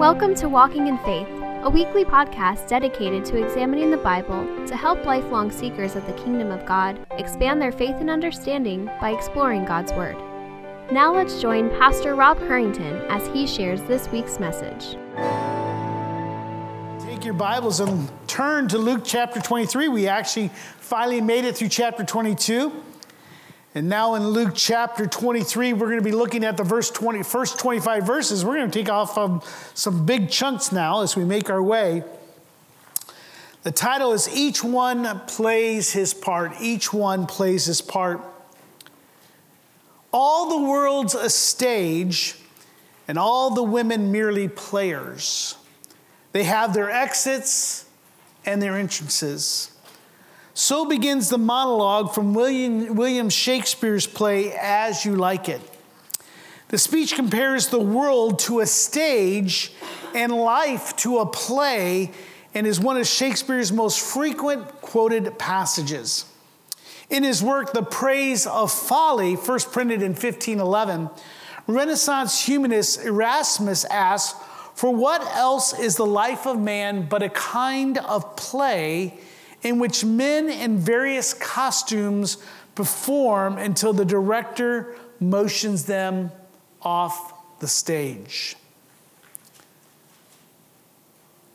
Welcome to Walking in Faith, a weekly podcast dedicated to examining the Bible to help lifelong seekers of the kingdom of God expand their faith and understanding by exploring God's Word. Now let's join Pastor Rob Harrington as he shares this week's message. Take your Bibles and turn to Luke chapter 23. We actually finally made it through chapter 22. And now in Luke chapter 23, we're going to be looking at the verse 20, first 25 verses. We're going to take off um, some big chunks now as we make our way. The title is Each One Plays His Part. Each One Plays His Part. All the world's a stage, and all the women merely players. They have their exits and their entrances. So begins the monologue from William, William Shakespeare's play, As You Like It. The speech compares the world to a stage and life to a play and is one of Shakespeare's most frequent quoted passages. In his work, The Praise of Folly, first printed in 1511, Renaissance humanist Erasmus asks, For what else is the life of man but a kind of play? In which men in various costumes perform until the director motions them off the stage.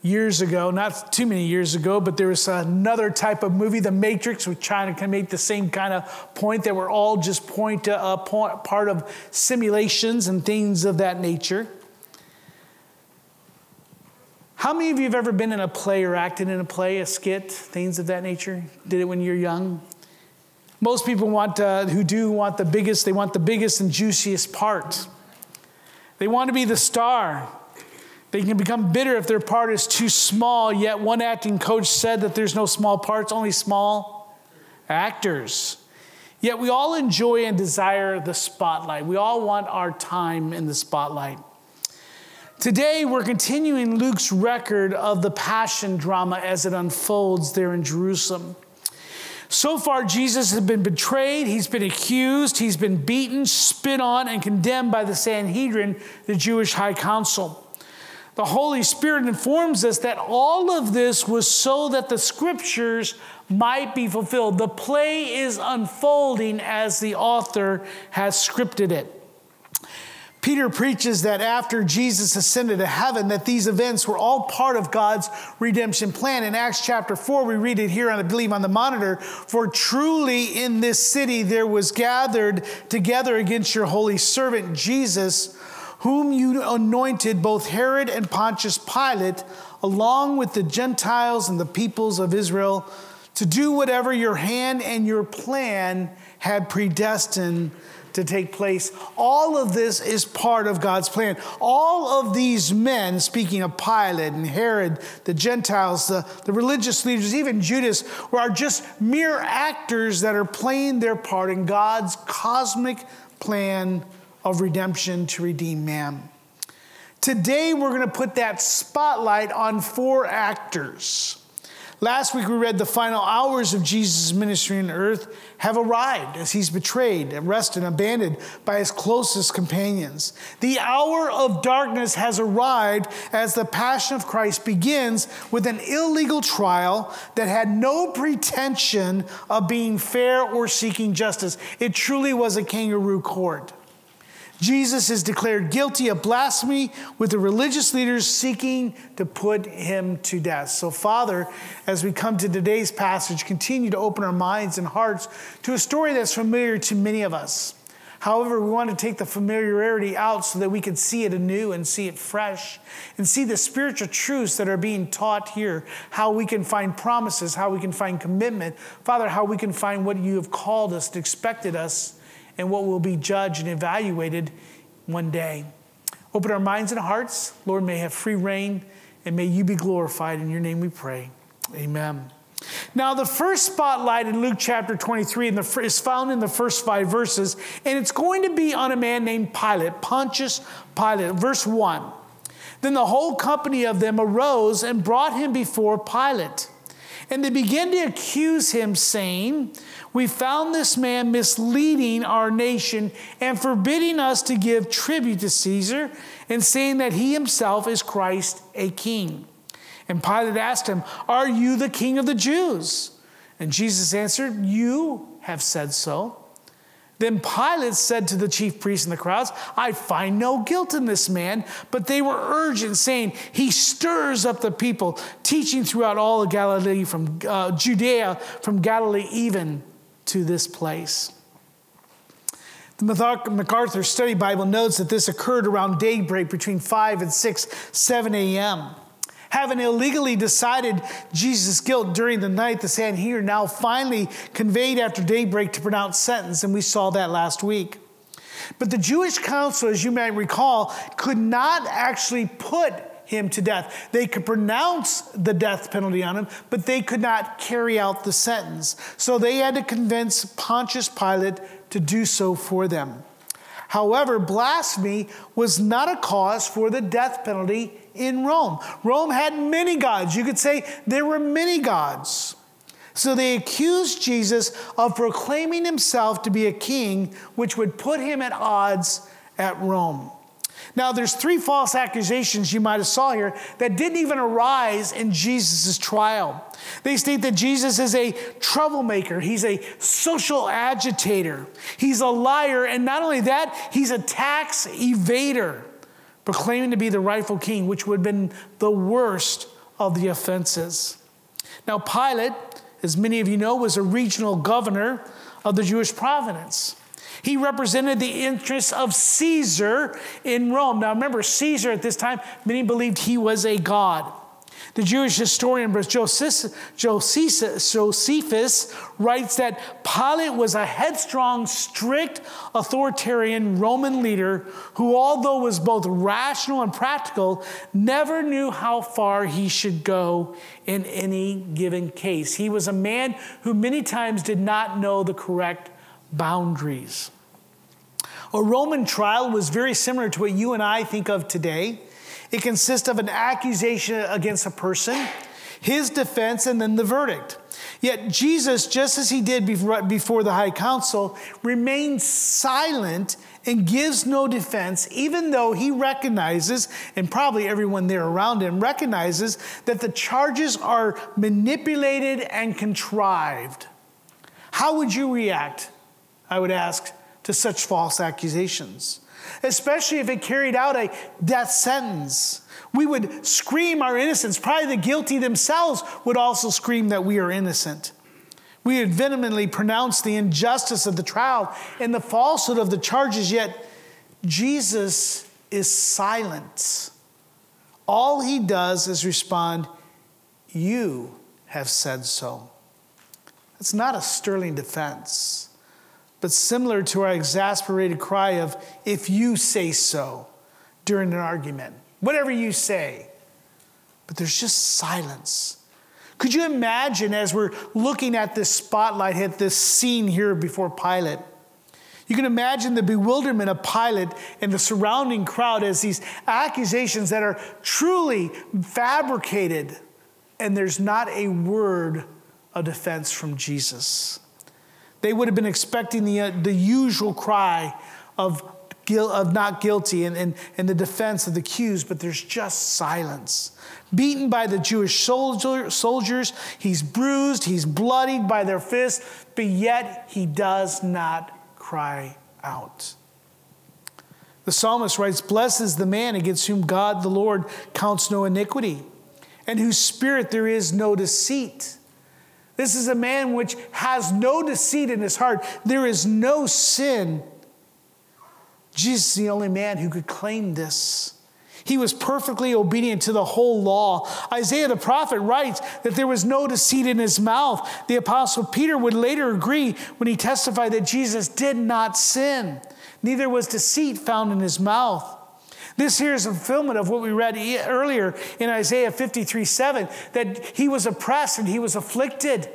Years ago, not too many years ago, but there was another type of movie, The Matrix, which trying to make the same kind of point that we're all just point, uh, part of simulations and things of that nature. How many of you have ever been in a play or acted in a play, a skit, things of that nature? Did it when you're young? Most people want uh, who do want the biggest, they want the biggest and juiciest part. They want to be the star. They can become bitter if their part is too small, yet one acting coach said that there's no small parts, only small actors. Yet we all enjoy and desire the spotlight. We all want our time in the spotlight. Today, we're continuing Luke's record of the passion drama as it unfolds there in Jerusalem. So far, Jesus has been betrayed, he's been accused, he's been beaten, spit on, and condemned by the Sanhedrin, the Jewish high council. The Holy Spirit informs us that all of this was so that the scriptures might be fulfilled. The play is unfolding as the author has scripted it. Peter preaches that after Jesus ascended to heaven, that these events were all part of God's redemption plan. In Acts chapter 4, we read it here, on I believe, on the monitor. For truly in this city there was gathered together against your holy servant Jesus, whom you anointed both Herod and Pontius Pilate, along with the Gentiles and the peoples of Israel, to do whatever your hand and your plan had predestined to take place. All of this is part of God's plan. All of these men, speaking of Pilate and Herod, the Gentiles, the, the religious leaders, even Judas, are just mere actors that are playing their part in God's cosmic plan of redemption to redeem man. Today, we're going to put that spotlight on four actors. Last week we read the final hours of Jesus' ministry on earth have arrived as he's betrayed, arrested, and abandoned by his closest companions. The hour of darkness has arrived as the passion of Christ begins with an illegal trial that had no pretension of being fair or seeking justice. It truly was a kangaroo court. Jesus is declared guilty of blasphemy with the religious leaders seeking to put him to death. So, Father, as we come to today's passage, continue to open our minds and hearts to a story that's familiar to many of us. However, we want to take the familiarity out so that we can see it anew and see it fresh and see the spiritual truths that are being taught here, how we can find promises, how we can find commitment. Father, how we can find what you have called us expected us and what will be judged and evaluated one day. Open our minds and hearts. Lord, may have free reign and may you be glorified. In your name we pray. Amen. Now, the first spotlight in Luke chapter 23 is found in the first five verses, and it's going to be on a man named Pilate, Pontius Pilate. Verse 1 Then the whole company of them arose and brought him before Pilate. And they began to accuse him, saying, We found this man misleading our nation and forbidding us to give tribute to Caesar, and saying that he himself is Christ a king. And Pilate asked him, Are you the king of the Jews? And Jesus answered, You have said so. Then Pilate said to the chief priests and the crowds, I find no guilt in this man. But they were urgent, saying, He stirs up the people, teaching throughout all of Galilee, from uh, Judea, from Galilee even to this place. The MacArthur Study Bible notes that this occurred around daybreak between 5 and 6, 7 a.m having illegally decided Jesus' guilt during the night, the Sanhedrin now finally conveyed after daybreak to pronounce sentence, and we saw that last week. But the Jewish council, as you may recall, could not actually put him to death. They could pronounce the death penalty on him, but they could not carry out the sentence. So they had to convince Pontius Pilate to do so for them. However, blasphemy was not a cause for the death penalty in Rome. Rome had many gods. You could say there were many gods. So they accused Jesus of proclaiming himself to be a king, which would put him at odds at Rome. Now, there's three false accusations you might have saw here that didn't even arise in Jesus' trial. They state that Jesus is a troublemaker, he's a social agitator, he's a liar, and not only that, he's a tax evader proclaiming to be the rightful king, which would have been the worst of the offenses. Now, Pilate, as many of you know, was a regional governor of the Jewish province. He represented the interests of Caesar in Rome. Now, remember, Caesar at this time, many believed he was a god. The Jewish historian Josephus, Josephus writes that Pilate was a headstrong, strict, authoritarian Roman leader who, although was both rational and practical, never knew how far he should go in any given case. He was a man who many times did not know the correct boundaries. A Roman trial was very similar to what you and I think of today. It consists of an accusation against a person, his defense, and then the verdict. Yet Jesus, just as he did before the high council, remains silent and gives no defense, even though he recognizes, and probably everyone there around him recognizes, that the charges are manipulated and contrived. How would you react, I would ask, to such false accusations? especially if it carried out a death sentence. We would scream our innocence. Probably the guilty themselves would also scream that we are innocent. We would vehemently pronounce the injustice of the trial and the falsehood of the charges, yet Jesus is silent. All he does is respond, You have said so. It's not a sterling defense but similar to our exasperated cry of, if you say so, during an argument. Whatever you say. But there's just silence. Could you imagine as we're looking at this spotlight, at this scene here before Pilate? You can imagine the bewilderment of Pilate and the surrounding crowd as these accusations that are truly fabricated, and there's not a word of defense from Jesus. They would have been expecting the, uh, the usual cry of, of not guilty and, and, and the defense of the accused, but there's just silence. Beaten by the Jewish soldier, soldiers, he's bruised, he's bloodied by their fists, but yet he does not cry out. The psalmist writes, Blessed is the man against whom God the Lord counts no iniquity, and whose spirit there is no deceit. This is a man which has no deceit in his heart. There is no sin. Jesus is the only man who could claim this. He was perfectly obedient to the whole law. Isaiah the prophet writes that there was no deceit in his mouth. The apostle Peter would later agree when he testified that Jesus did not sin, neither was deceit found in his mouth. This here is a fulfillment of what we read earlier in Isaiah 53 7 that he was oppressed and he was afflicted,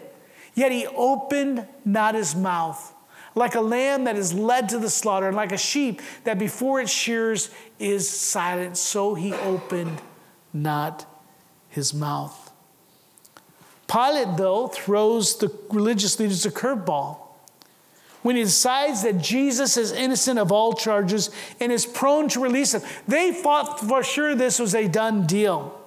yet he opened not his mouth. Like a lamb that is led to the slaughter, and like a sheep that before its shears is silent, so he opened not his mouth. Pilate, though, throws the religious leaders a curveball when he decides that Jesus is innocent of all charges and is prone to release him. They thought for sure this was a done deal.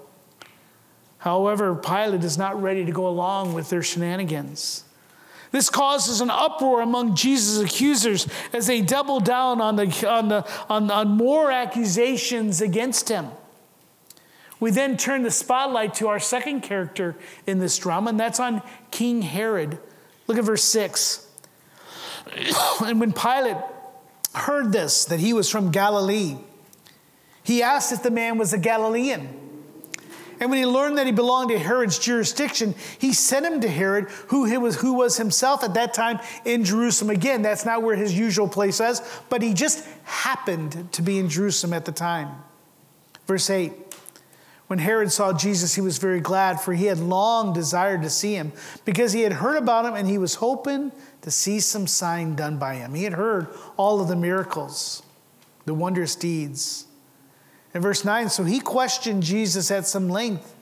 However, Pilate is not ready to go along with their shenanigans. This causes an uproar among Jesus' accusers as they double down on, the, on, the, on, on more accusations against him. We then turn the spotlight to our second character in this drama, and that's on King Herod. Look at verse 6. and when Pilate heard this, that he was from Galilee, he asked if the man was a Galilean. And when he learned that he belonged to Herod's jurisdiction, he sent him to Herod, who, was, who was himself at that time in Jerusalem. Again, that's not where his usual place is, but he just happened to be in Jerusalem at the time. Verse 8 When Herod saw Jesus, he was very glad, for he had long desired to see him, because he had heard about him and he was hoping to see some sign done by him. He had heard all of the miracles, the wondrous deeds. In verse 9, so he questioned Jesus at some length,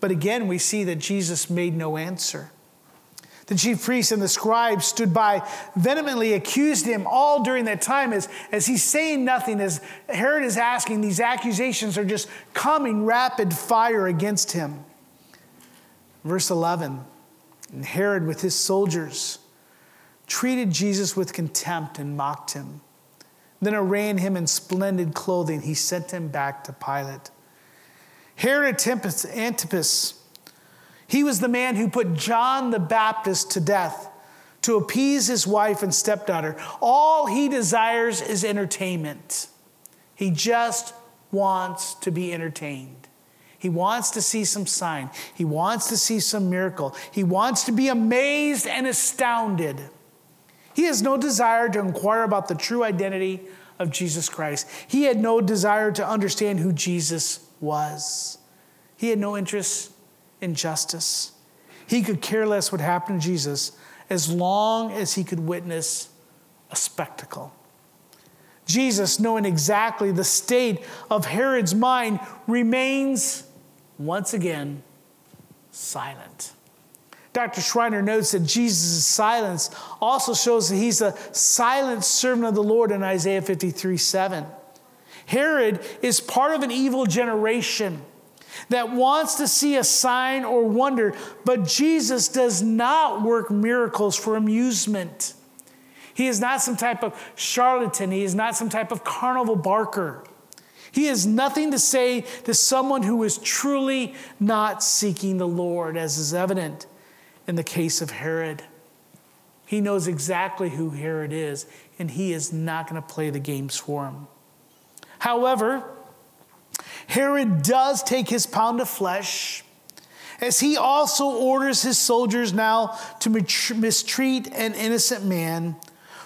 but again we see that Jesus made no answer. The chief priests and the scribes stood by, vehemently accused him all during that time as, as he's saying nothing, as Herod is asking, these accusations are just coming rapid fire against him. Verse 11, and Herod with his soldiers treated Jesus with contempt and mocked him. Then arraying him in splendid clothing, he sent him back to Pilate. Herod Antipas, he was the man who put John the Baptist to death to appease his wife and stepdaughter. All he desires is entertainment. He just wants to be entertained. He wants to see some sign. He wants to see some miracle. He wants to be amazed and astounded. He has no desire to inquire about the true identity of Jesus Christ. He had no desire to understand who Jesus was. He had no interest in justice. He could care less what happened to Jesus as long as he could witness a spectacle. Jesus, knowing exactly the state of Herod's mind, remains once again silent. Dr. Schreiner notes that Jesus' silence also shows that he's a silent servant of the Lord in Isaiah 53 7. Herod is part of an evil generation that wants to see a sign or wonder, but Jesus does not work miracles for amusement. He is not some type of charlatan, he is not some type of carnival barker. He has nothing to say to someone who is truly not seeking the Lord, as is evident in the case of Herod. He knows exactly who Herod is, and he is not going to play the games for him. However, Herod does take his pound of flesh, as he also orders his soldiers now to mistreat an innocent man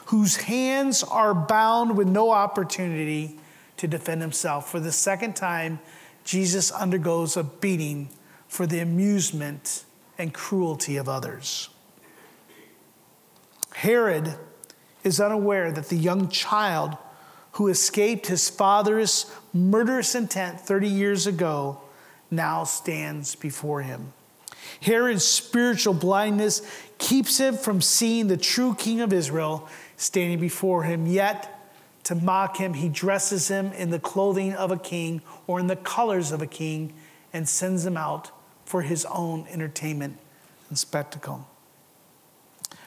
whose hands are bound with no opportunity to defend himself. For the second time, Jesus undergoes a beating for the amusement and cruelty of others. Herod is unaware that the young child who escaped his father's murderous intent 30 years ago now stands before him. Herod's spiritual blindness keeps him from seeing the true king of Israel standing before him. Yet, to mock him, he dresses him in the clothing of a king or in the colors of a king and sends him out for his own entertainment and spectacle.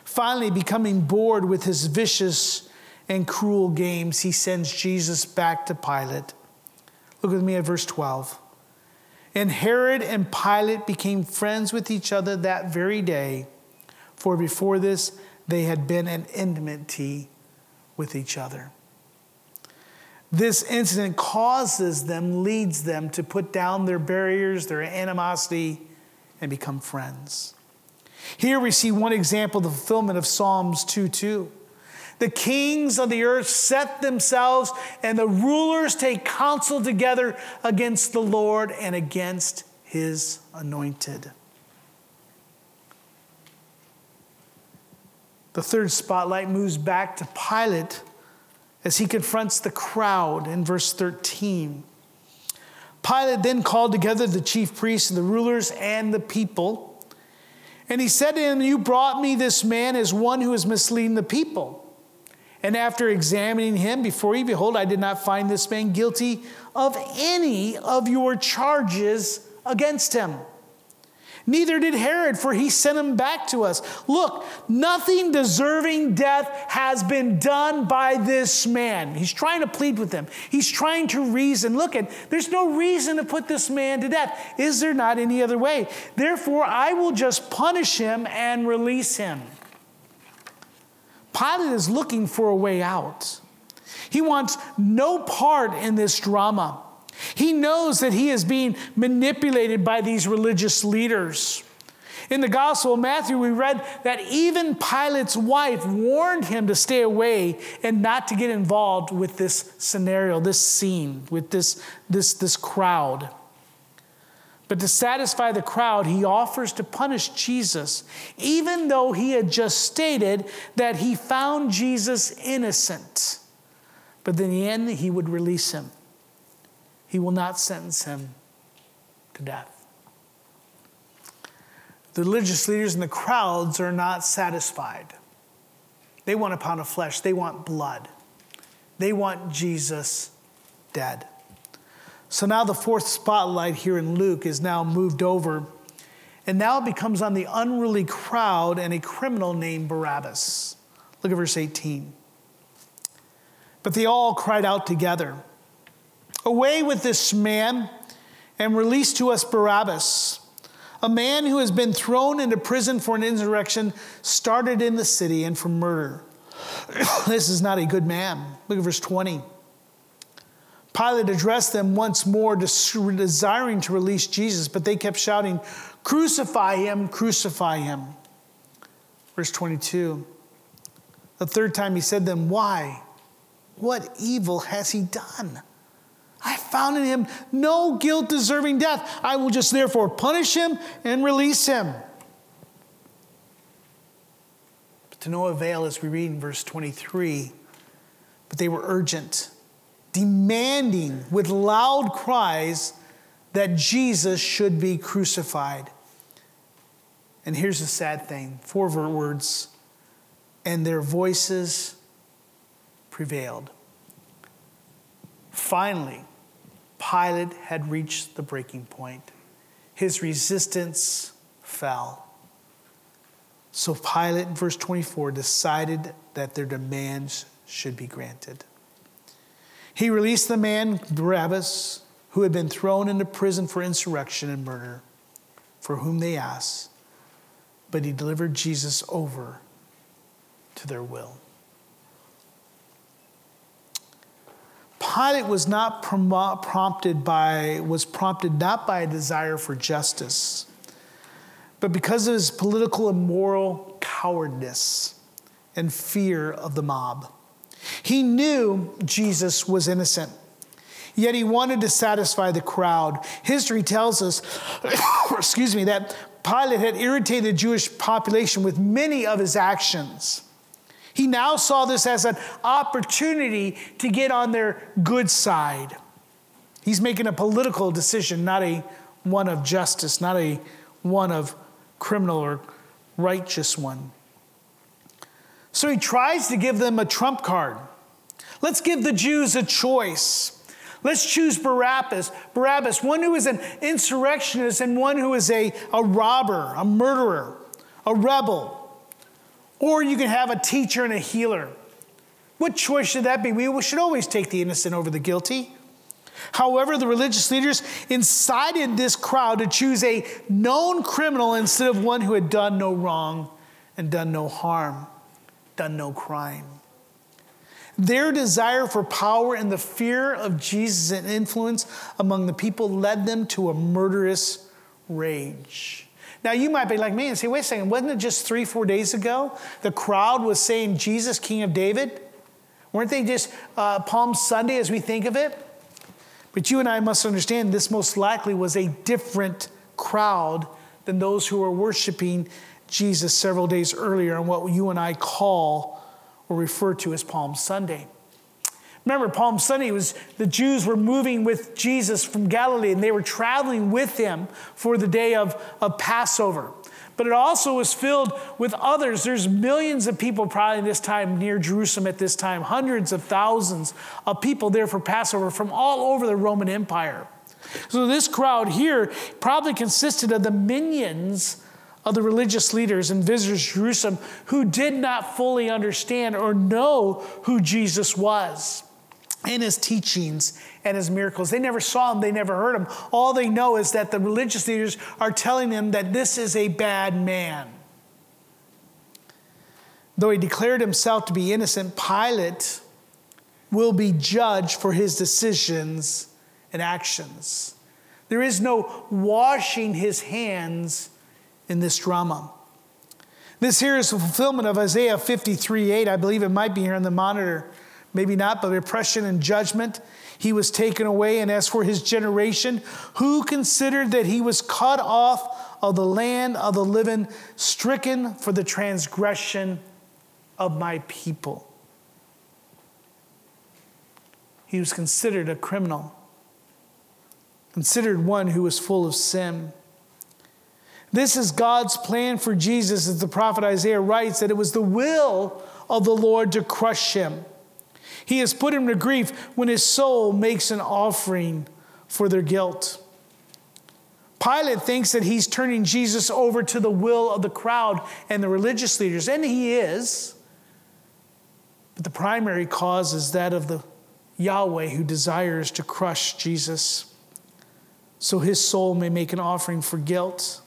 Finally, becoming bored with his vicious and cruel games, he sends Jesus back to Pilate. Look with me at verse 12. And Herod and Pilate became friends with each other that very day, for before this they had been in enmity with each other. This incident causes them, leads them to put down their barriers, their animosity, and become friends. Here we see one example of the fulfillment of Psalms 2 2. The kings of the earth set themselves, and the rulers take counsel together against the Lord and against his anointed. The third spotlight moves back to Pilate as he confronts the crowd in verse 13. Pilate then called together the chief priests and the rulers and the people And he said to him, You brought me this man as one who is misleading the people. And after examining him before you, behold, I did not find this man guilty of any of your charges against him. Neither did Herod, for he sent him back to us. Look, nothing deserving death has been done by this man. He's trying to plead with them. He's trying to reason. Look at, there's no reason to put this man to death. Is there not any other way? Therefore, I will just punish him and release him. Pilate is looking for a way out. He wants no part in this drama. He knows that he is being manipulated by these religious leaders. In the Gospel of Matthew, we read that even Pilate's wife warned him to stay away and not to get involved with this scenario, this scene, with this, this, this crowd. But to satisfy the crowd, he offers to punish Jesus, even though he had just stated that he found Jesus innocent. But in the end, he would release him he will not sentence him to death. The religious leaders and the crowds are not satisfied. They want a pound of flesh, they want blood. They want Jesus dead. So now the fourth spotlight here in Luke is now moved over, and now it becomes on the unruly crowd and a criminal named Barabbas. Look at verse 18. But they all cried out together. Away with this man and release to us Barabbas, a man who has been thrown into prison for an insurrection started in the city and for murder. this is not a good man. Look at verse 20. Pilate addressed them once more, desiring to release Jesus, but they kept shouting, Crucify him, crucify him. Verse 22. The third time he said to them, Why? What evil has he done? I found in him no guilt deserving death. I will just therefore punish him and release him. But to no avail, as we read in verse 23, but they were urgent, demanding with loud cries that Jesus should be crucified. And here's the sad thing four words, and their voices prevailed. Finally, Pilate had reached the breaking point. His resistance fell. So Pilate, in verse 24, decided that their demands should be granted. He released the man, Barabbas, who had been thrown into prison for insurrection and murder, for whom they asked, but he delivered Jesus over to their will. Pilate was not prompted by, was prompted not by a desire for justice, but because of his political and moral cowardice and fear of the mob. He knew Jesus was innocent, yet he wanted to satisfy the crowd. History tells us, excuse me, that Pilate had irritated the Jewish population with many of his actions. He now saw this as an opportunity to get on their good side. He's making a political decision, not a one of justice, not a one of criminal or righteous one. So he tries to give them a trump card. Let's give the Jews a choice. Let's choose Barabbas. Barabbas, one who is an insurrectionist and one who is a, a robber, a murderer, a rebel. Or you can have a teacher and a healer. What choice should that be? We should always take the innocent over the guilty. However, the religious leaders incited this crowd to choose a known criminal instead of one who had done no wrong and done no harm, done no crime. Their desire for power and the fear of Jesus and influence among the people led them to a murderous rage. Now, you might be like me and say, wait a second, wasn't it just three, four days ago the crowd was saying, Jesus, King of David? Weren't they just uh, Palm Sunday as we think of it? But you and I must understand this most likely was a different crowd than those who were worshiping Jesus several days earlier on what you and I call or refer to as Palm Sunday. Remember, Palm Sunday was the Jews were moving with Jesus from Galilee and they were traveling with him for the day of, of Passover. but it also was filled with others. There's millions of people probably this time near Jerusalem at this time, hundreds of thousands of people there for Passover from all over the Roman Empire. So this crowd here probably consisted of the minions of the religious leaders and visitors to Jerusalem who did not fully understand or know who Jesus was in his teachings and his miracles. They never saw him, they never heard him. All they know is that the religious leaders are telling them that this is a bad man. Though he declared himself to be innocent, Pilate will be judged for his decisions and actions. There is no washing his hands in this drama. This here is the fulfillment of Isaiah 53 8. I believe it might be here on the monitor maybe not, but oppression and judgment. He was taken away. And as for his generation, who considered that he was cut off of the land of the living, stricken for the transgression of my people? He was considered a criminal, considered one who was full of sin. This is God's plan for Jesus, as the prophet Isaiah writes, that it was the will of the Lord to crush him. He has put him to grief when his soul makes an offering for their guilt. Pilate thinks that he's turning Jesus over to the will of the crowd and the religious leaders, and he is. But the primary cause is that of the Yahweh who desires to crush Jesus so his soul may make an offering for guilt.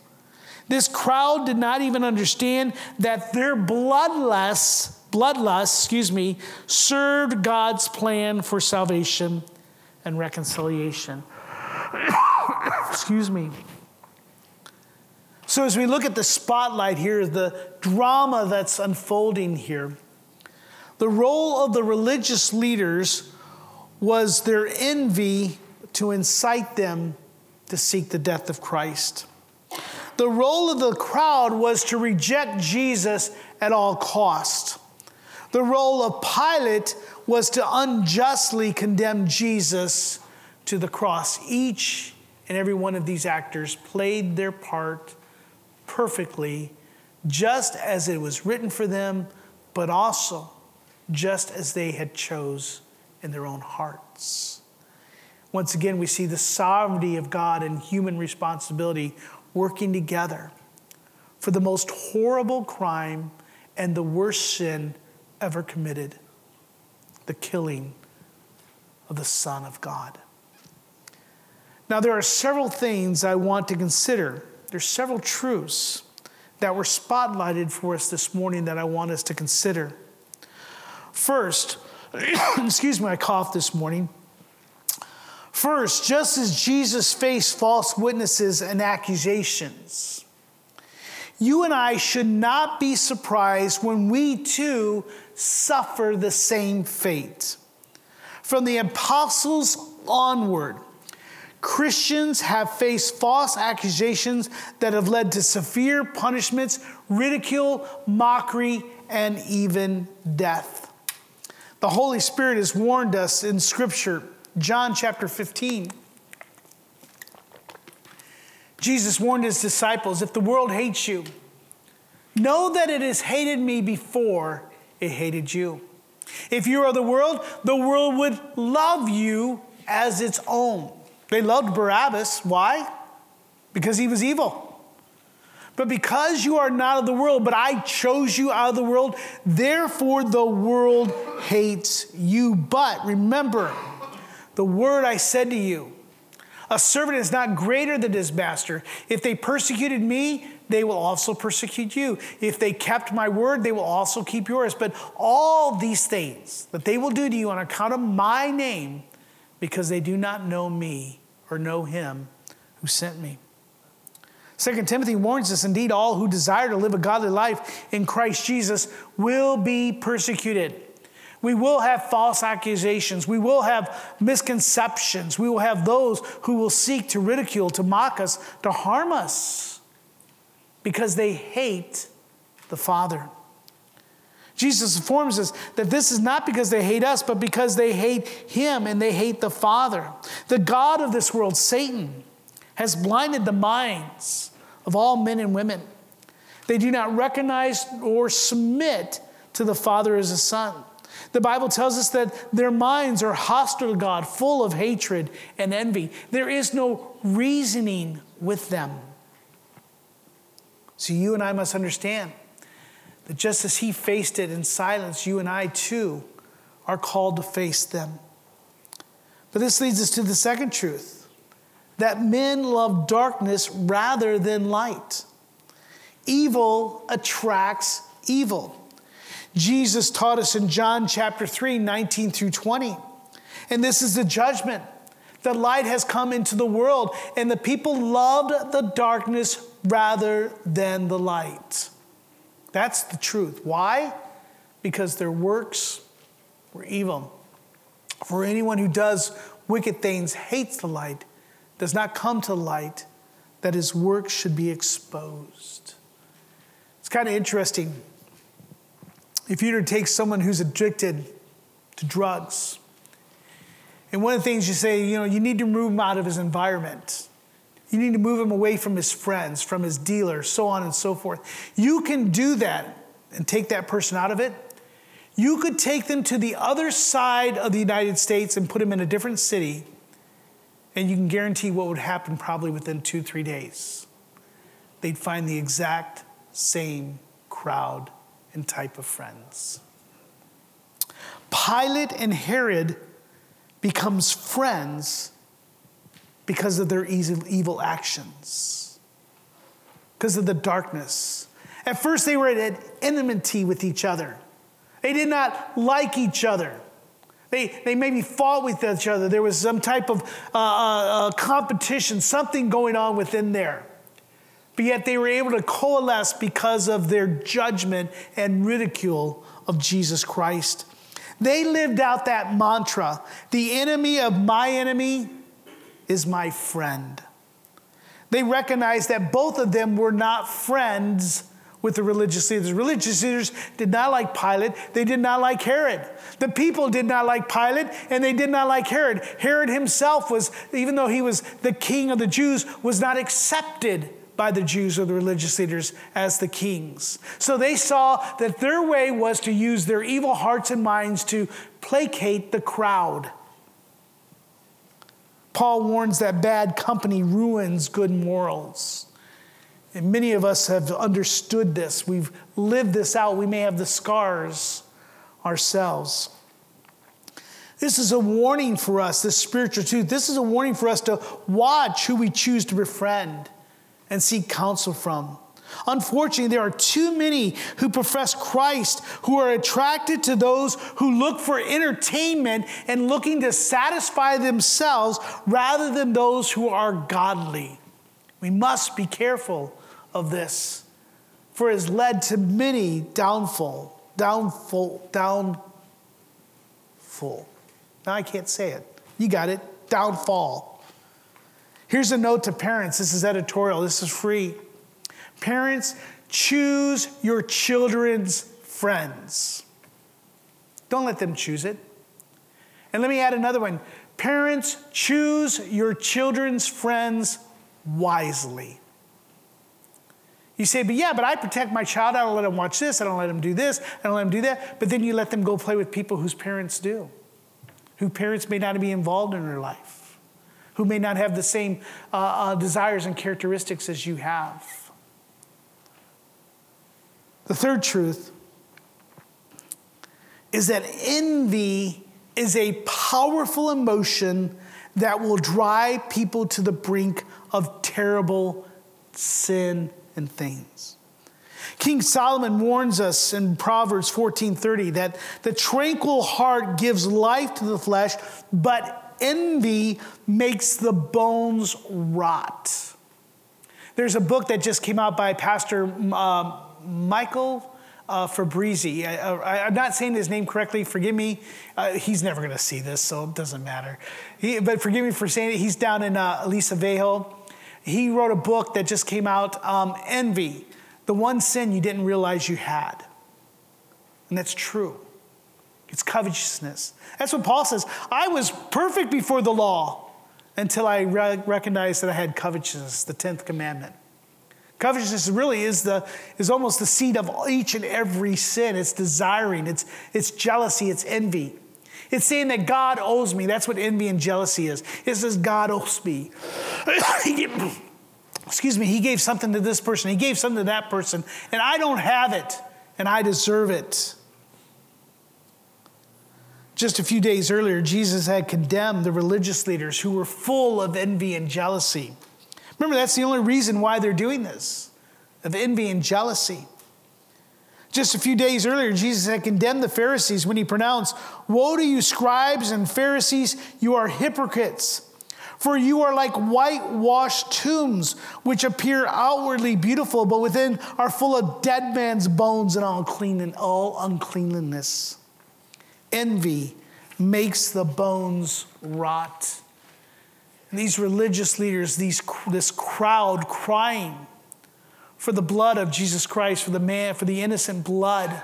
This crowd did not even understand that their bloodless bloodlust, excuse me, served God's plan for salvation and reconciliation. excuse me. So, as we look at the spotlight here, the drama that's unfolding here, the role of the religious leaders was their envy to incite them to seek the death of Christ. The role of the crowd was to reject Jesus at all cost. The role of Pilate was to unjustly condemn Jesus to the cross. Each and every one of these actors played their part perfectly, just as it was written for them, but also just as they had chose in their own hearts. Once again, we see the sovereignty of God and human responsibility working together for the most horrible crime and the worst sin ever committed the killing of the Son of God. Now, there are several things I want to consider. There's several truths that were spotlighted for us this morning that I want us to consider. First, excuse me, I coughed this morning. First, just as Jesus faced false witnesses and accusations, you and I should not be surprised when we too suffer the same fate. From the apostles onward, Christians have faced false accusations that have led to severe punishments, ridicule, mockery, and even death. The Holy Spirit has warned us in Scripture, John chapter 15. Jesus warned his disciples if the world hates you, know that it has hated me before it hated you. If you are the world, the world would love you as its own. They loved Barabbas. Why? Because he was evil. But because you are not of the world, but I chose you out of the world, therefore the world hates you. But remember the word I said to you a servant is not greater than his master. If they persecuted me, they will also persecute you. If they kept my word, they will also keep yours. But all these things that they will do to you on account of my name, because they do not know me or know him who sent me. Second Timothy warns us indeed, all who desire to live a godly life in Christ Jesus will be persecuted. We will have false accusations. We will have misconceptions. We will have those who will seek to ridicule, to mock us, to harm us because they hate the Father. Jesus informs us that this is not because they hate us, but because they hate Him and they hate the Father. The God of this world, Satan, has blinded the minds of all men and women They do not recognize or submit to the Father as a Son. The Bible tells us that their minds are hostile to God, full of hatred and envy. There is no reasoning with them. So you and I must understand that just as he faced it in silence, you and I too are called to face them. But this leads us to the second truth that men love darkness rather than light. Evil attracts evil. Jesus taught us in John chapter 3, 19 through 20. And this is the judgment. The light has come into the world, and the people loved the darkness rather than the light. That's the truth. Why? Because their works were evil. For anyone who does wicked things hates the light, does not come to the light, that his works should be exposed. It's kind of interesting. If you were to take someone who's addicted to drugs, and one of the things you say, you know, you need to move him out of his environment. You need to move him away from his friends, from his dealer, so on and so forth. You can do that and take that person out of it. You could take them to the other side of the United States and put them in a different city, and you can guarantee what would happen probably within two, three days. They'd find the exact same crowd and type of friends. Pilate and Herod becomes friends because of their evil actions, because of the darkness. At first, they were at enmity with each other. They did not like each other. They, they maybe fought with each other. There was some type of uh, uh, uh competition, something going on within there. But yet they were able to coalesce because of their judgment and ridicule of Jesus Christ. They lived out that mantra the enemy of my enemy is my friend. They recognized that both of them were not friends with the religious leaders. Religious leaders did not like Pilate, they did not like Herod. The people did not like Pilate, and they did not like Herod. Herod himself was, even though he was the king of the Jews, was not accepted by the Jews or the religious leaders as the kings. So they saw that their way was to use their evil hearts and minds to placate the crowd. Paul warns that bad company ruins good morals. And many of us have understood this. We've lived this out. We may have the scars ourselves. This is a warning for us, this spiritual truth. This is a warning for us to watch who we choose to befriend and seek counsel from. Unfortunately, there are too many who profess Christ who are attracted to those who look for entertainment and looking to satisfy themselves rather than those who are godly. We must be careful of this, for it has led to many downfall, downfall, downfall. Now I can't say it. You got it. Downfall. Here's a note to parents. This is editorial, this is free. Parents, choose your children's friends. Don't let them choose it. And let me add another one. Parents, choose your children's friends wisely. You say, but yeah, but I protect my child. I don't let him watch this. I don't let him do this. I don't let him do that. But then you let them go play with people whose parents do, who parents may not be involved in their life who may not have the same uh, uh, desires and characteristics as you have. The third truth is that envy is a powerful emotion that will drive people to the brink of terrible sin and things. King Solomon warns us in Proverbs 14:30 that the tranquil heart gives life to the flesh, but envy makes the bones rot. There's a book that just came out by Pastor uh, Michael uh, Fabrizi. I, am not saying his name correctly. Forgive me. Uh, he's never going to see this, so it doesn't matter. He, but forgive me for saying it. He's down in uh, Aliso Viejo. He wrote a book that just came out, um, Envy, the one sin you didn't realize you had. And that's true. It's covetousness. That's what Paul says. I was perfect before the law until I re- recognized that I had covetousness, the 10th commandment. Covetousness really is, the, is almost the seed of each and every sin. It's desiring, it's, it's jealousy, it's envy. It's saying that God owes me. That's what envy and jealousy is. It says, God owes me. Excuse me, He gave something to this person, He gave something to that person, and I don't have it, and I deserve it. Just a few days earlier, Jesus had condemned the religious leaders who were full of envy and jealousy. Remember, that's the only reason why they're doing this of envy and jealousy. Just a few days earlier, Jesus had condemned the Pharisees when he pronounced, Woe to you, scribes and Pharisees, you are hypocrites! For you are like whitewashed tombs, which appear outwardly beautiful, but within are full of dead man's bones and all clean and all uncleanliness. Envy makes the bones rot. And these religious leaders, these, this crowd crying for the blood of Jesus Christ, for the man, for the innocent blood,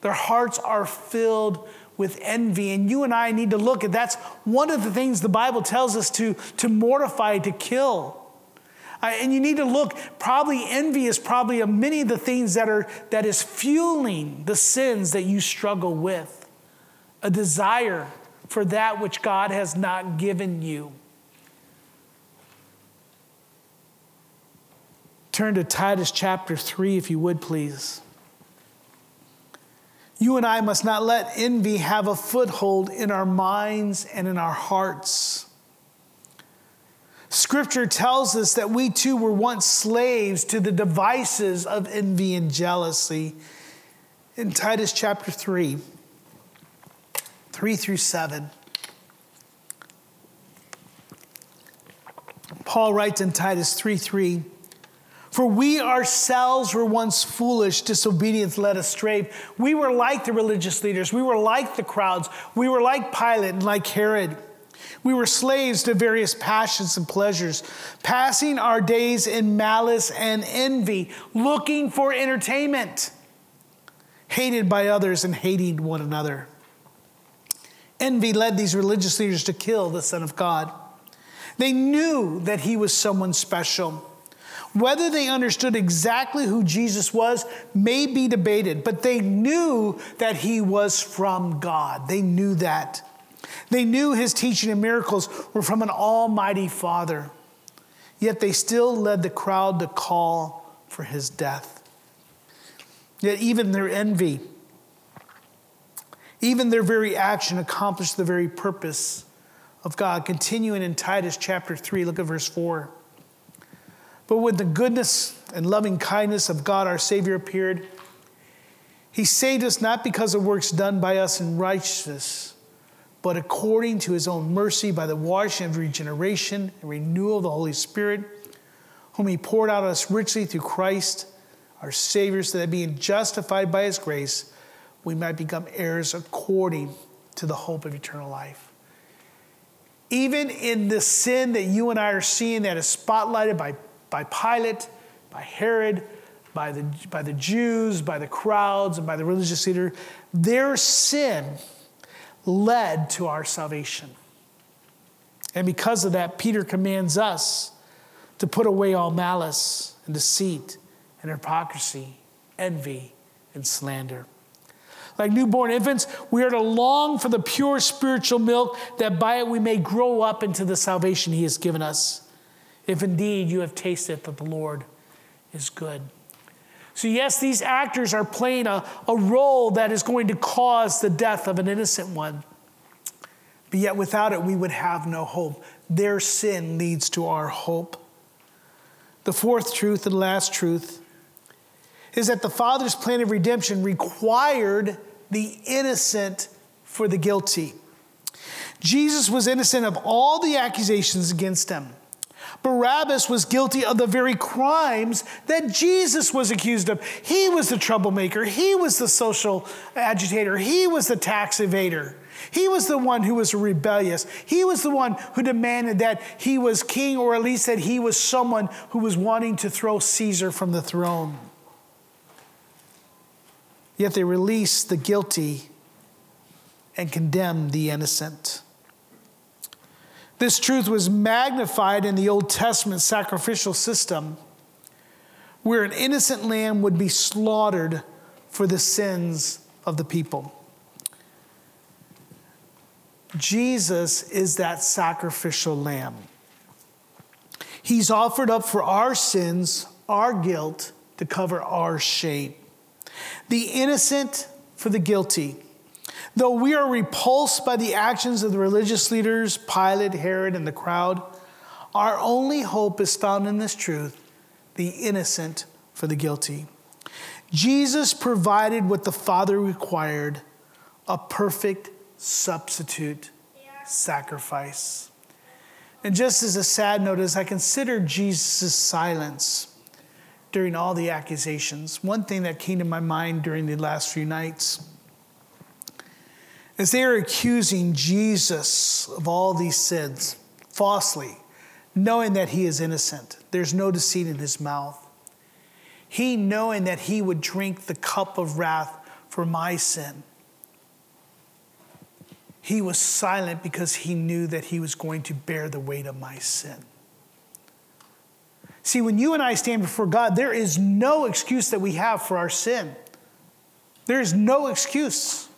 their hearts are filled with envy. And you and I need to look at that's one of the things the Bible tells us to, to mortify, to kill. Uh, and you need to look, probably envy is probably a, many of the things that are that is fueling the sins that you struggle with. A desire for that which God has not given you. Turn to Titus chapter 3, if you would, please. You and I must not let envy have a foothold in our minds and in our hearts. Scripture tells us that we too were once slaves to the devices of envy and jealousy. In Titus chapter 3, 3 through 7. Paul writes in Titus 3 3, for we ourselves were once foolish, disobedient, led astray. We were like the religious leaders. We were like the crowds. We were like Pilate and like Herod. We were slaves to various passions and pleasures, passing our days in malice and envy, looking for entertainment, hated by others and hating one another. Envy led these religious leaders to kill the Son of God. They knew that he was someone special. Whether they understood exactly who Jesus was may be debated, but they knew that he was from God. They knew that. They knew his teaching and miracles were from an almighty Father. Yet they still led the crowd to call for his death. Yet even their envy, even their very action accomplished the very purpose of God. Continuing in Titus chapter 3, look at verse 4. But when the goodness and loving kindness of God our Savior appeared, he saved us not because of works done by us in righteousness, but according to his own mercy by the washing of regeneration and renewal of the Holy Spirit, whom he poured out on us richly through Christ, our Savior, so that being justified by his grace, we might become heirs according to the hope of eternal life. Even in the sin that you and I are seeing that is spotlighted by by Pilate, by Herod, by the, by the Jews, by the crowds, and by the religious leader, their sin led to our salvation. And because of that, Peter commands us to put away all malice and deceit and hypocrisy, envy and slander. Like newborn infants, we are to long for the pure spiritual milk that by it we may grow up into the salvation he has given us if indeed you have tasted that the Lord is good. So, yes, these actors are playing a, a role that is going to cause the death of an innocent one. But yet, without it, we would have no hope. Their sin leads to our hope. The fourth truth and last truth is that the Father's plan of redemption required the innocent for the guilty. Jesus was innocent of all the accusations against him. Barabbas was guilty of the very crimes that Jesus was accused of. He was the troublemaker, he was the social agitator, he was the tax evader. He was the one who was rebellious. He was the one who demanded that he was king, or at least that he was someone who was wanting to throw Caesar from the throne. Yet they release the guilty and condemn the innocent. This truth was magnified in the Old Testament sacrificial system, where an innocent lamb would be slaughtered for the sins of the people. Jesus is that sacrificial lamb. He's offered up for our sins, our guilt, to cover our shame. The innocent for the guilty. Though we are repulsed by the actions of the religious leaders, Pilate, Herod, and the crowd, our only hope is found in this truth the innocent for the guilty. Jesus provided what the Father required a perfect substitute sacrifice. And just as a sad note, as I consider Jesus' silence during all the accusations, one thing that came to my mind during the last few nights as they are accusing Jesus of all these sins falsely, knowing that he is innocent, there's no deceit in his mouth. He knowing that he would drink the cup of wrath for my sin. He was silent because he knew that he was going to bear the weight of my sin. See, when you and I stand before God, there is no excuse that we have for our sin. There is no excuse.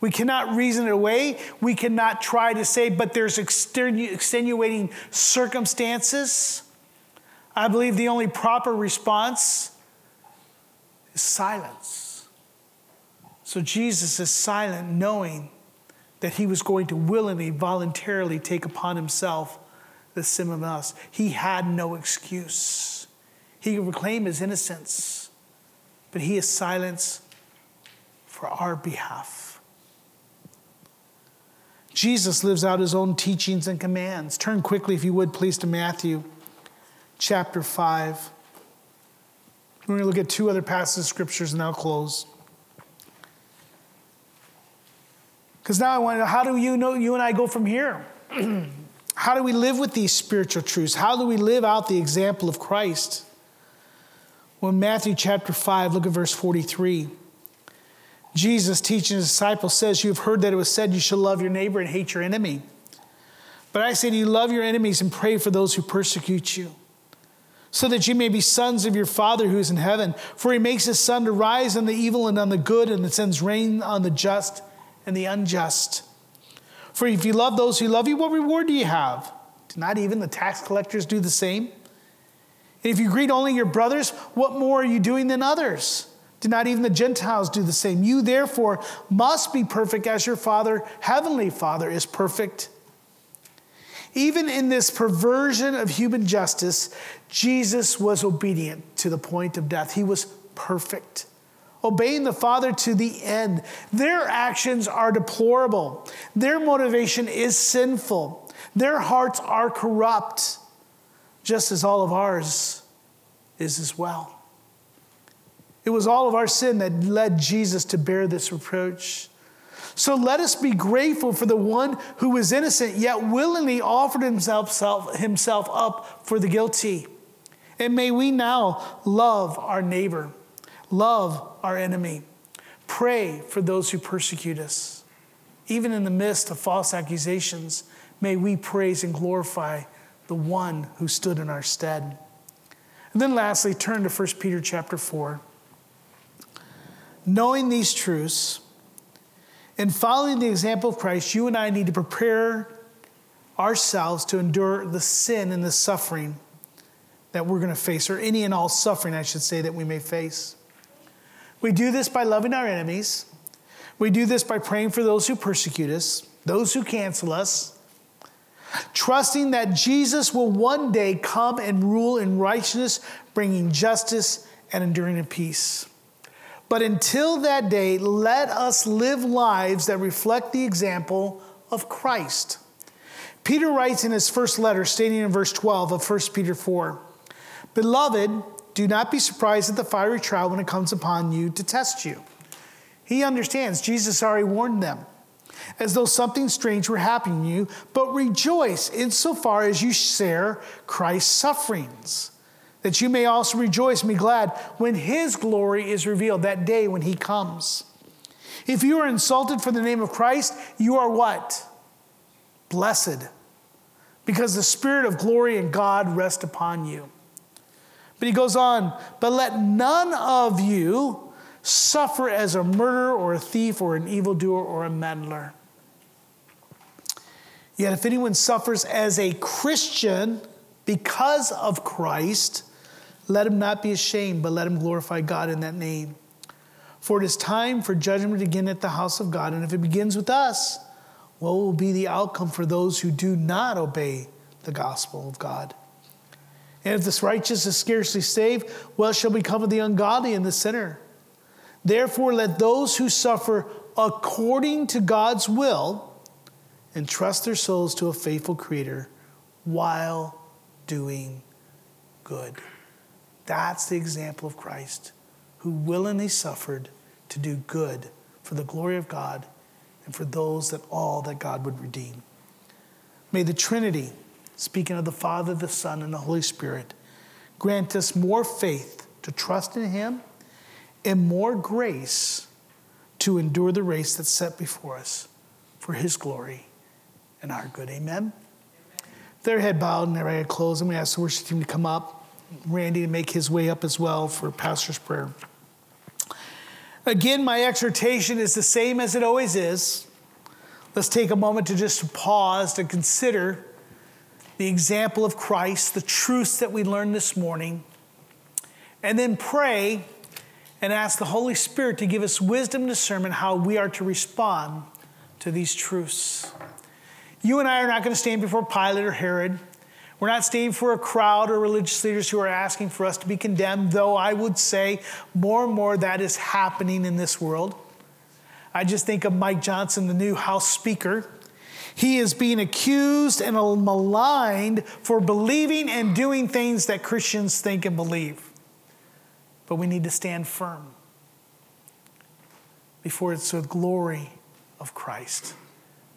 We cannot reason it away. We cannot try to say, but there's extenuating circumstances. I believe the only proper response is silence. So Jesus is silent, knowing that he was going to willingly, voluntarily take upon himself the sin of us. He had no excuse. He could proclaim his innocence, but he is silent for our behalf. Jesus lives out his own teachings and commands. Turn quickly, if you would, please, to Matthew chapter 5. We're going to look at two other passages of scriptures and I'll close. Because now I want to know how do you know you and I go from here? how do we live with these spiritual truths? How do we live out the example of Christ? Well, Matthew chapter 5, look at verse 43. Jesus, teaching his disciples, says, You have heard that it was said, You shall love your neighbor and hate your enemy. But I say to you, love your enemies and pray for those who persecute you, so that you may be sons of your Father who is in heaven. For he makes his sun to rise on the evil and on the good, and sends rain on the just and the unjust. For if you love those who love you, what reward do you have? Do not even the tax collectors do the same? And if you greet only your brothers, what more are you doing than others? Do not even the Gentiles do the same? You therefore must be perfect as your Father, Heavenly Father, is perfect. Even in this perversion of human justice, Jesus was obedient to the point of death. He was perfect obeying the Father to the end. Their actions are deplorable, their motivation is sinful, their hearts are corrupt, just as all of ours is as well. It was all of our sin that led Jesus to bear this reproach. So let us be grateful for the one who was innocent, yet willingly offered himself, himself up for the guilty. And may we now love our neighbor Love our enemy. Pray for those who persecute us. Even in the midst of false accusations, may we praise and glorify the one who stood in our stead. And then lastly, turn to 1 Peter chapter 4. Knowing these truths and following the example of Christ, you and I need to prepare ourselves to endure the sin and the suffering that we're going to face, or any and all suffering, I should say, that we may face. We do this by loving our enemies. We do this by praying for those who persecute us, those who cancel us, trusting that Jesus will one day come and rule in righteousness, bringing justice and enduring in peace. But until that day, let us live lives that reflect the example of Christ. Peter writes in his first letter, stating in verse 12 of 1 Peter 4 Beloved, do not be surprised at the fiery trial when it comes upon you to test you. He understands. Jesus already warned them, as though something strange were happening to you, but rejoice insofar as you share Christ's sufferings, that you may also rejoice and be glad when his glory is revealed, that day when he comes. If you are insulted for the name of Christ, you are what? Blessed, because the Spirit of glory and God rest upon you. But he goes on, but let none of you suffer as a murderer or a thief or an evildoer or a meddler. Yet if anyone suffers as a Christian because of Christ, let him not be ashamed, but let him glorify God in that name. For it is time for judgment to begin at the house of God. And if it begins with us, what will be the outcome for those who do not obey the gospel of God? And if this righteous is scarcely saved, what shall become of the ungodly and the sinner? Therefore, let those who suffer according to God's will entrust their souls to a faithful Creator while doing good. That's the example of Christ, who willingly suffered to do good for the glory of God and for those that all that God would redeem. May the Trinity, speaking of the Father, the Son, and the Holy Spirit, grant us more faith to trust in Him and more grace to endure the race that's set before us for His glory and our good. Amen. Their head bowed and their eye closed. I'm going to ask the worship team to come up. Randy to make his way up as well for pastor's prayer. Again, my exhortation is the same as it always is. Let's take a moment to just pause to consider the example of Christ, the truths that we learned this morning, and then pray and ask the Holy Spirit to give us wisdom and discernment how we are to respond to these truths. You and I are not going to stand before Pilate or Herod. We're not standing for a crowd or religious leaders who are asking for us to be condemned, though I would say more and more that is happening in this world. I just think of Mike Johnson, the new House Speaker. He is being accused and maligned for believing and doing things that Christians think and believe. But we need to stand firm before it's the glory of Christ.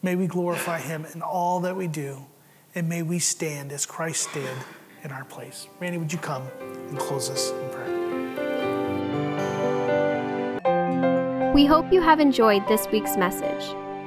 May we glorify him in all that we do, and may we stand as Christ did in our place. Randy, would you come and close us in prayer? We hope you have enjoyed this week's message.